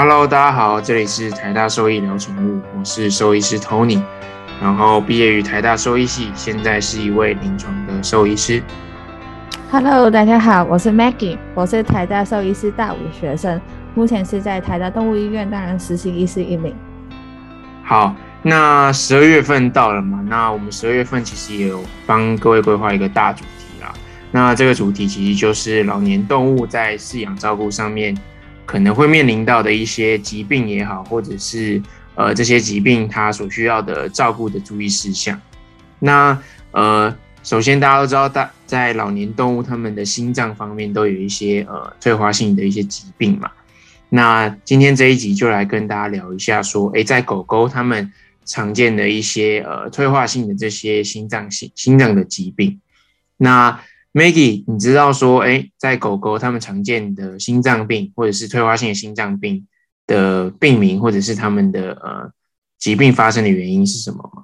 Hello，大家好，这里是台大兽医聊宠物，我是兽医师 Tony，然后毕业于台大兽医系，现在是一位临床的兽医师。Hello，大家好，我是 Maggie，我是台大兽医师大五学生，目前是在台大动物医院担任实习医师一名。好，那十二月份到了嘛？那我们十二月份其实也有帮各位规划一个大主题啦。那这个主题其实就是老年动物在饲养照顾上面可能会面临到的一些疾病也好，或者是呃这些疾病它所需要的照顾的注意事项。那呃。首先，大家都知道，大在老年动物，它们的心脏方面都有一些呃退化性的一些疾病嘛。那今天这一集就来跟大家聊一下，说，哎，在狗狗它们常见的一些呃退化性的这些心脏性心脏的疾病。那 Maggie，你知道说，哎，在狗狗它们常见的心脏病或者是退化性的心脏病的病名，或者是它们的呃疾病发生的原因是什么吗？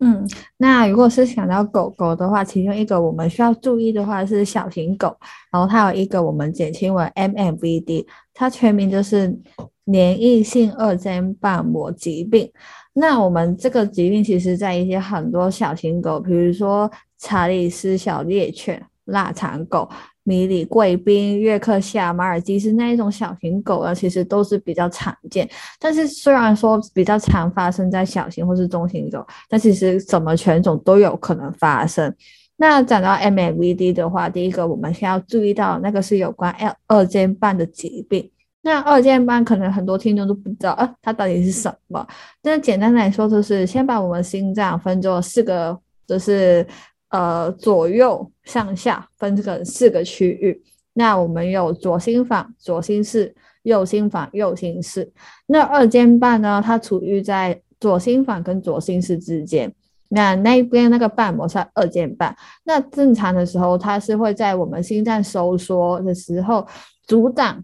嗯，那如果是想到狗狗的话，其中一个我们需要注意的话是小型狗，然后它有一个我们简称为 MMVD，它全名就是粘液性二尖瓣膜疾病。那我们这个疾病其实在一些很多小型狗，比如说查理斯小猎犬、腊肠狗。迷你贵宾、约克夏、马尔济斯那一种小型狗呢，其实都是比较常见。但是虽然说比较常发生在小型或是中型狗，但其实什么犬种都有可能发生。那讲到 MAVD 的话，第一个我们先要注意到那个是有关 L 二尖瓣的疾病。那二尖瓣可能很多听众都不知道啊，它到底是什么？那简单来说，就是先把我们心脏分作四个，就是。呃，左右上下分这个四个区域。那我们有左心房、左心室、右心房、右心室。那二尖瓣呢？它处于在左心房跟左心室之间。那那边那个瓣膜是二尖瓣。那正常的时候，它是会在我们心脏收缩的时候阻挡，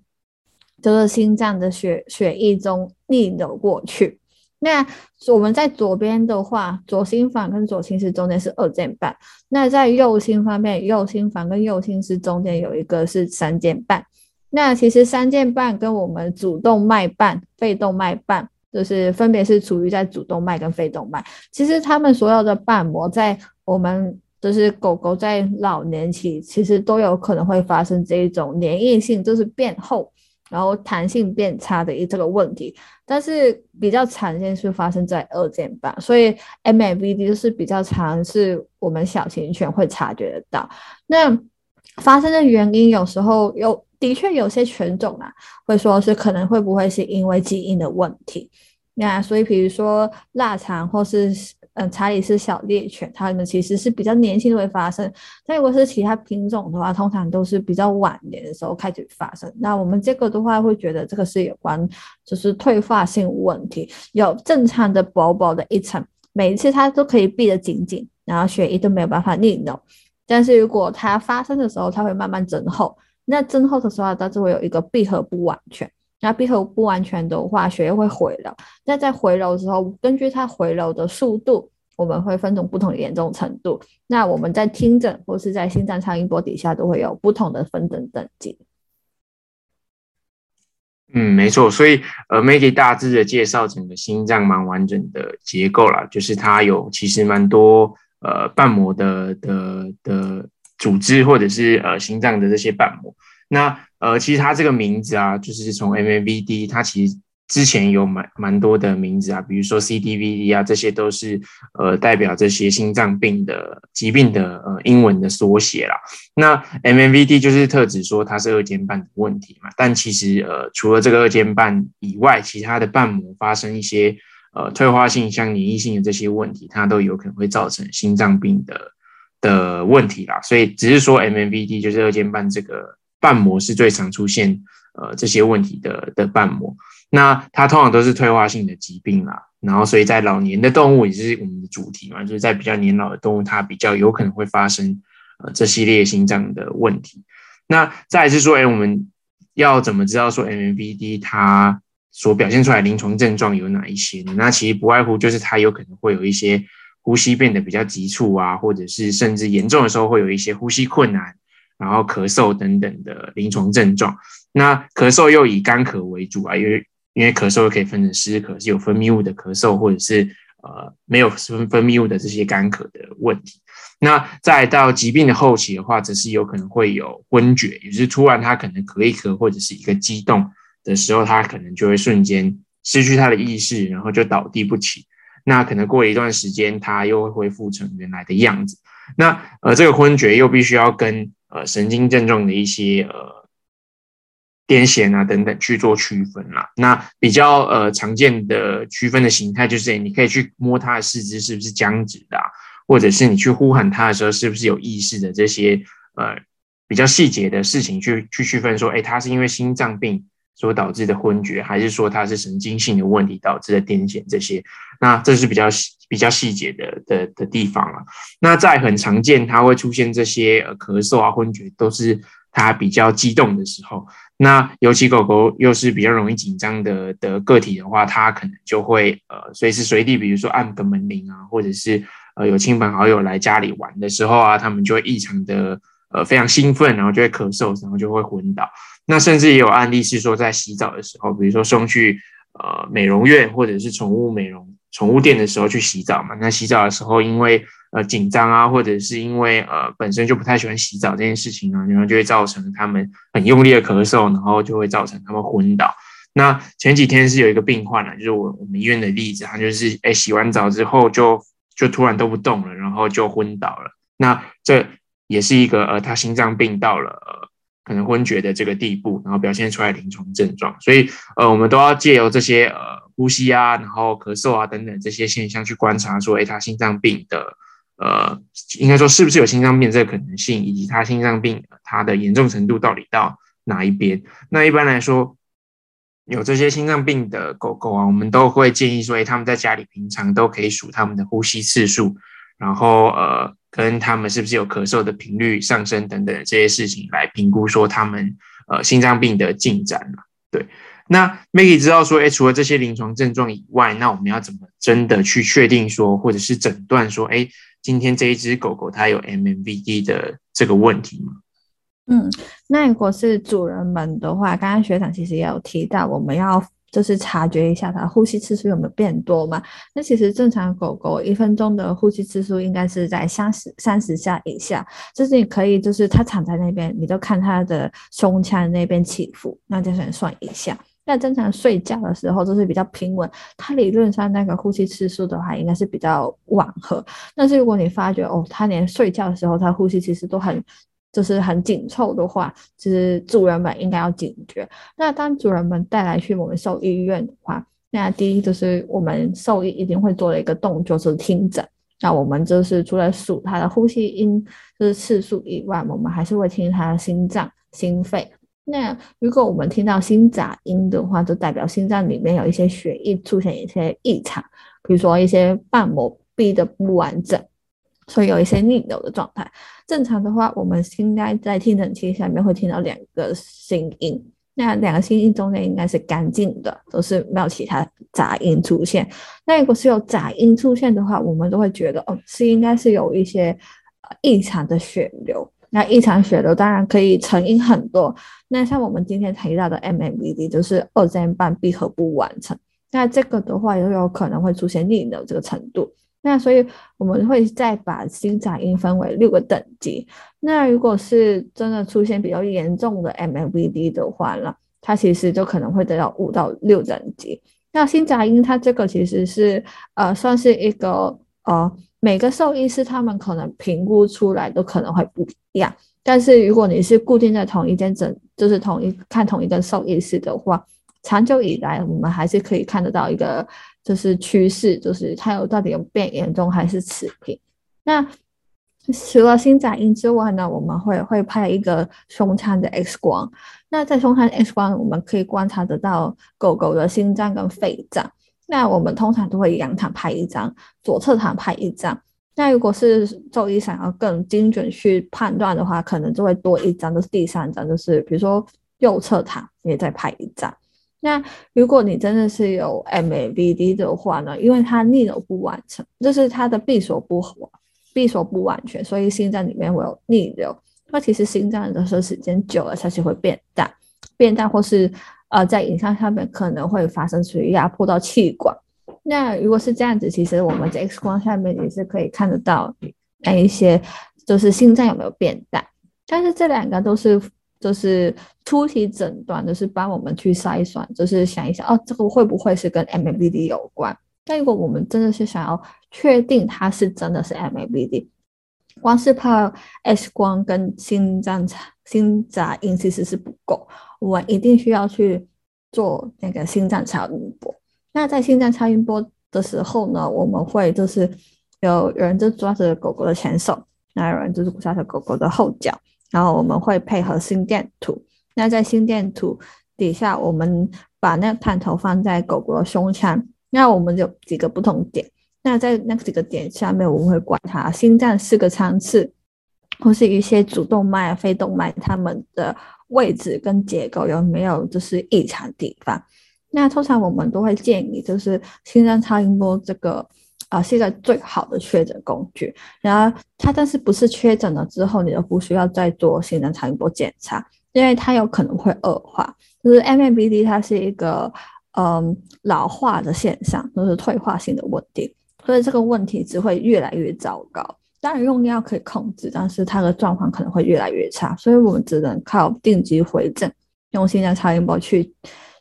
就是心脏的血血液中逆流过去。那我们在左边的话，左心房跟左心室中间是二尖瓣。那在右心方面，右心房跟右心室中间有一个是三尖瓣。那其实三尖瓣跟我们主动脉瓣、肺动脉瓣，就是分别是处于在主动脉跟肺动脉。其实它们所有的瓣膜，在我们就是狗狗在老年期，其实都有可能会发生这一种粘液性，就是变厚。然后弹性变差的一这个问题，但是比较常见是发生在二尖瓣，所以 MAVD 就是比较常是我们小型犬会察觉得到。那发生的原因有时候有的确有些犬种啊，会说是可能会不会是因为基因的问题。那所以比如说腊肠或是。嗯，查理是小猎犬，它们其实是比较年轻会发生。但如果是其他品种的话，通常都是比较晚年的时候开始发生。那我们这个的话，会觉得这个是有关，就是退化性问题。有正常的薄薄的一层，每一次它都可以闭得紧紧，然后血液都没有办法逆流。但是如果它发生的时候，它会慢慢增厚。那增厚的时候，它就会有一个闭合不完全。那闭合不完全的话，血液会回流。那在回流之后，根据它回流的速度，我们会分成不同的严重程度。那我们在听诊或是在心脏超音波底下都会有不同的分等等级。嗯，没错。所以呃，Maggie 大致的介绍整个心脏蛮完整的结构啦，就是它有其实蛮多呃瓣膜的的的组织，或者是呃心脏的这些瓣膜。那呃，其实它这个名字啊，就是从 MAVD，它其实之前有蛮蛮多的名字啊，比如说 CDVD 啊，这些都是呃代表这些心脏病的疾病的呃英文的缩写啦。那 MAVD 就是特指说它是二尖瓣的问题嘛，但其实呃除了这个二尖瓣以外，其他的瓣膜发生一些呃退化性、像粘液性的这些问题，它都有可能会造成心脏病的的问题啦。所以只是说 M M V D 就是二尖瓣这个。瓣膜是最常出现呃这些问题的的瓣膜，那它通常都是退化性的疾病啦，然后所以在老年的动物也是我们的主题嘛，就是在比较年老的动物，它比较有可能会发生呃这系列心脏的问题。那再是说，哎，我们要怎么知道说 MVD 它所表现出来临床症状有哪一些呢？那其实不外乎就是它有可能会有一些呼吸变得比较急促啊，或者是甚至严重的时候会有一些呼吸困难。然后咳嗽等等的临床症状，那咳嗽又以干咳为主啊，因为因为咳嗽可以分成湿咳，是有分泌物的咳嗽，或者是呃没有分分泌物的这些干咳的问题。那再到疾病的后期的话，则是有可能会有昏厥，也就是突然他可能咳一咳，或者是一个激动的时候，他可能就会瞬间失去他的意识，然后就倒地不起。那可能过一段时间，他又会恢复成原来的样子。那呃，这个昏厥又必须要跟呃神经症状的一些呃癫痫啊等等去做区分啦。那比较呃常见的区分的形态就是，你可以去摸他的四肢是不是僵直的。或者是你去呼喊他的时候，是不是有意识的这些呃比较细节的事情去去区分说，哎，他是因为心脏病所导致的昏厥，还是说它是神经性的问题导致的癫痫？这些，那这是比较比较细节的的的地方啊。那在很常见，它会出现这些呃咳嗽啊、昏厥，都是它比较激动的时候。那尤其狗狗又是比较容易紧张的的个体的话，它可能就会呃随时随地，比如说按个门铃啊，或者是。呃，有亲朋好友来家里玩的时候啊，他们就会异常的呃非常兴奋，然后就会咳嗽，然后就会昏倒。那甚至也有案例是说，在洗澡的时候，比如说送去呃美容院或者是宠物美容宠物店的时候去洗澡嘛。那洗澡的时候，因为呃紧张啊，或者是因为呃本身就不太喜欢洗澡这件事情啊，然后就会造成他们很用力的咳嗽，然后就会造成他们昏倒。那前几天是有一个病患啊，就是我我们医院的例子，他就是哎洗完澡之后就。就突然都不动了，然后就昏倒了。那这也是一个呃，他心脏病到了呃可能昏厥的这个地步，然后表现出来临床症状。所以呃，我们都要借由这些呃呼吸啊，然后咳嗽啊等等这些现象去观察，说哎，他心脏病的呃，应该说是不是有心脏病这个可能性，以及他心脏病它的严重程度到底到哪一边？那一般来说。有这些心脏病的狗狗啊，我们都会建议说，哎，他们在家里平常都可以数他们的呼吸次数，然后呃，跟他们是不是有咳嗽的频率上升等等这些事情来评估说他们呃心脏病的进展对，那 Maggie 知道说，哎，除了这些临床症状以外，那我们要怎么真的去确定说，或者是诊断说，哎，今天这一只狗狗它有 MMVD 的这个问题吗？嗯，那如果是主人们的话，刚刚学长其实也有提到，我们要就是察觉一下它呼吸次数有没有变多嘛？那其实正常狗狗一分钟的呼吸次数应该是在三十三十下以下，就是你可以就是它躺在那边，你就看它的胸腔那边起伏，那就算算一下。那正常睡觉的时候就是比较平稳，它理论上那个呼吸次数的话应该是比较缓和。但是如果你发觉哦，它连睡觉的时候它呼吸其实都很。就是很紧凑的话，其实主人们应该要警觉。那当主人们带来去我们兽医院的话，那第一就是我们兽医一定会做的一个动作就是听诊。那我们就是除了数它的呼吸音就是次数以外，我们还是会听它的心脏、心肺。那如果我们听到心杂音的话，就代表心脏里面有一些血液出现一些异常，比如说一些瓣膜壁的不完整。所以有一些逆流的状态。正常的话，我们应该在听诊器下面会听到两个声音，那两个声音中间应该是干净的，都是没有其他杂音出现。那如果是有杂音出现的话，我们都会觉得哦，是应该是有一些异常的血流。那异常血流当然可以成因很多。那像我们今天提到的 MMVD 就是二尖瓣闭合不完成，那这个的话也有可能会出现逆流这个程度。那所以我们会再把心杂音分为六个等级。那如果是真的出现比较严重的 MMVD 的话呢，它其实就可能会得到五到六等级。那心杂音它这个其实是呃算是一个呃每个兽医师他们可能评估出来都可能会不一样。但是如果你是固定在同一间诊，就是同一看同一个兽医师的话，长久以来我们还是可以看得到一个。就是趋势，就是它有到底有变严重还是持平？那除了心杂音之外呢，我们会会拍一个胸腔的 X 光。那在胸腔 X 光，我们可以观察得到狗狗的心脏跟肺脏。那我们通常都会仰躺拍一张，左侧躺拍一张。那如果是兽医想要更精准去判断的话，可能就会多一张，就是第三张，就是比如说右侧躺也再拍一张。那如果你真的是有 MAVD 的话呢？因为它逆流不完成，就是它的闭锁不闭锁不完全，所以心脏里面会有逆流。那其实心脏的时候时间久了，它就会变大，变大或是呃，在影像上面可能会发生属于压迫到气管。那如果是这样子，其实我们在 X 光下面也是可以看得到那一些，就是心脏有没有变大。但是这两个都是就是初期诊断，就是帮我们去筛选，就是想一想哦，这个会不会是跟 MABD 有关？但如果我们真的是想要确定它是真的是 MABD，光是拍 X 光跟心脏心杂音其实是不够，我们一定需要去做那个心脏超音波。那在心脏超音波的时候呢，我们会就是有有人就抓着狗狗的前手，那有人就是抓着狗狗的后脚，然后我们会配合心电图。那在心电图底下，我们把那个探头放在狗狗的胸腔，那我们有几个不同点。那在那几个点下面，我们会观察心脏四个舱次，或是一些主动脉、非动脉它们的位置跟结构有没有就是异常地方。那通常我们都会建议，就是心脏超音波这个啊，是一个最好的确诊工具。然后它，但是不是确诊了之后，你就不需要再做心脏超音波检查，因为它有可能会恶化。就是 MABD 它是一个嗯老化的现象，都是退化性的问题，所以这个问题只会越来越糟糕。当然用药可以控制，但是它的状况可能会越来越差，所以我们只能靠定期回诊，用心脏超音波去。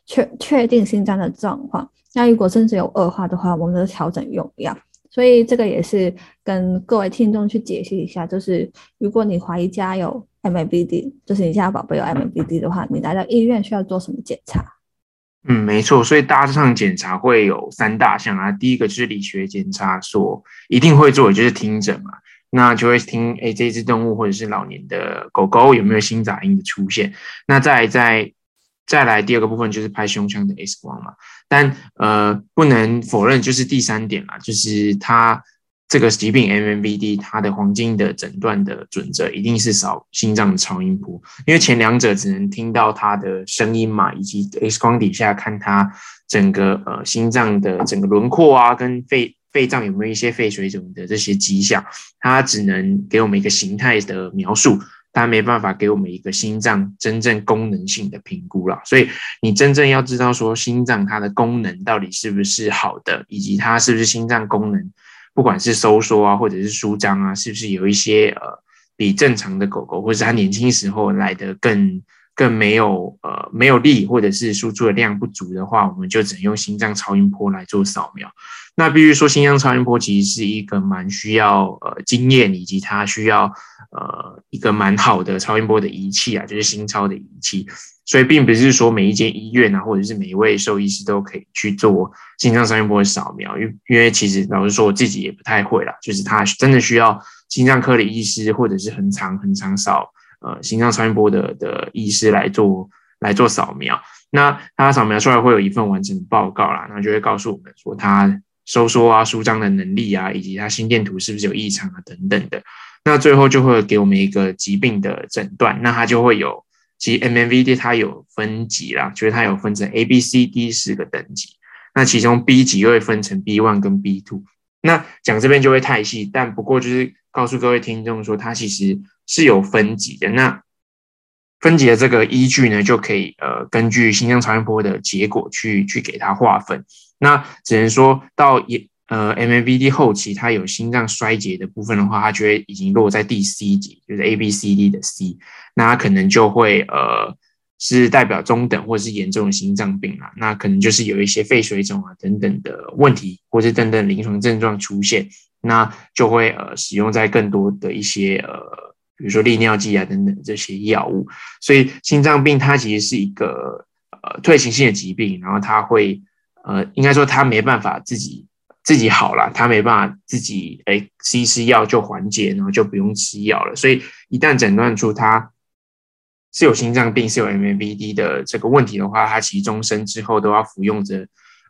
确确定心脏的状况，那如果甚至有恶化的话，我们就调整用药。所以这个也是跟各位听众去解析一下，就是如果你怀疑家有 MABD，就是你家宝贝有 MABD 的话，你来到医院需要做什么检查？嗯，没错。所以大致上检查会有三大项啊，第一个就是理学检查，所一定会做，就是听诊嘛，那就会听哎这只动物或者是老年的狗狗有没有心杂音的出现。那再在再来第二个部分就是拍胸腔的 X 光嘛，但呃不能否认，就是第三点啦，就是它这个疾病 MMVD 它的黄金的诊断的准则一定是扫心脏超音波，因为前两者只能听到它的声音嘛，以及 X 光底下看它整个呃心脏的整个轮廓啊，跟肺肺脏有没有一些肺水肿的这些迹象，它只能给我们一个形态的描述。它没办法给我们一个心脏真正功能性的评估了，所以你真正要知道说心脏它的功能到底是不是好的，以及它是不是心脏功能，不管是收缩啊或者是舒张啊，是不是有一些呃比正常的狗狗或者它年轻时候来的更更没有呃没有力，或者是输出的量不足的话，我们就只能用心脏超音波来做扫描。那必须说，心脏超音波其实是一个蛮需要呃经验，以及它需要呃一个蛮好的超音波的仪器啊，就是心超的仪器。所以并不是说每一间医院啊，或者是每一位兽医师都可以去做心脏超音波的扫描，因因为其实老实说，我自己也不太会啦，就是它真的需要心脏科的医师，或者是很长很长扫呃心脏超音波的的医师来做来做扫描。那他扫描出来会有一份完整的报告啦，那就会告诉我们说他。收缩啊、舒张的能力啊，以及他心电图是不是有异常啊等等的，那最后就会给我们一个疾病的诊断。那他就会有，其实 MMVD 它有分级啦，就是它有分成 A、B、C、D 四个等级。那其中 B 级又会分成 B one 跟 B two。那讲这边就会太细，但不过就是告诉各位听众说，它其实是有分级的。那分级的这个依据呢，就可以呃根据心脏超音波的结果去去给它划分。那只能说到也呃 MAVD 后期，它有心脏衰竭的部分的话，它就会已经落在第 C 级，就是 A B C D 的 C，那它可能就会呃是代表中等或是严重的心脏病啦，那可能就是有一些肺水肿啊等等的问题，或是等等临床症状出现，那就会呃使用在更多的一些呃比如说利尿剂啊等等这些药物，所以心脏病它其实是一个呃退行性的疾病，然后它会。呃，应该说它没办法自己自己好了，他没办法自己哎吃一吃药就缓解，然后就不用吃药了。所以一旦诊断出他是有心脏病、是有 M A V D 的这个问题的话，他其终身之后都要服用着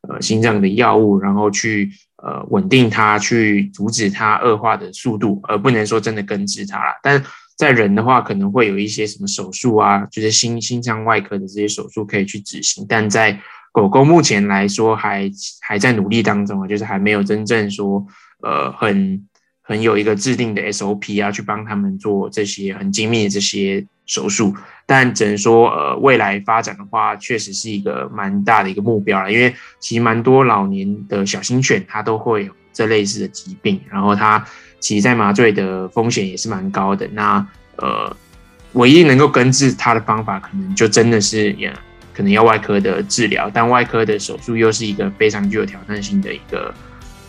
呃心脏的药物，然后去呃稳定它，去阻止它恶化的速度，而不能说真的根治它了。但在人的话，可能会有一些什么手术啊，就是心心脏外科的这些手术可以去执行，但在狗狗目前来说还还在努力当中啊，就是还没有真正说呃很很有一个制定的 SOP 啊，去帮他们做这些很精密的这些手术。但只能说，呃，未来发展的话，确实是一个蛮大的一个目标了。因为其实蛮多老年的小型犬，它都会有这类似的疾病，然后它其实在麻醉的风险也是蛮高的。那呃，唯一能够根治它的方法，可能就真的是也可能要外科的治疗。但外科的手术又是一个非常具有挑战性的一个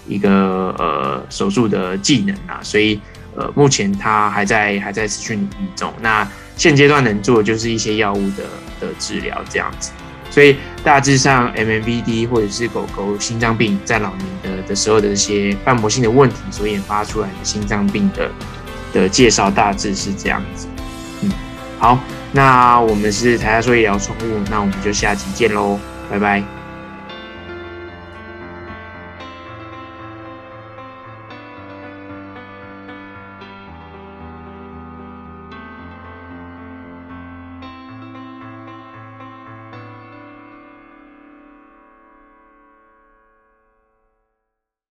一个呃手术的技能啊，所以呃，目前它还在还在持续努力中。那现阶段能做的就是一些药物的的治疗这样子，所以大致上 M M V D 或者是狗狗心脏病在老年的的时候的这些瓣膜性的问题所引发出来的心脏病的的介绍大致是这样子。嗯，好，那我们是台下说医疗宠物，那我们就下期见喽，拜拜。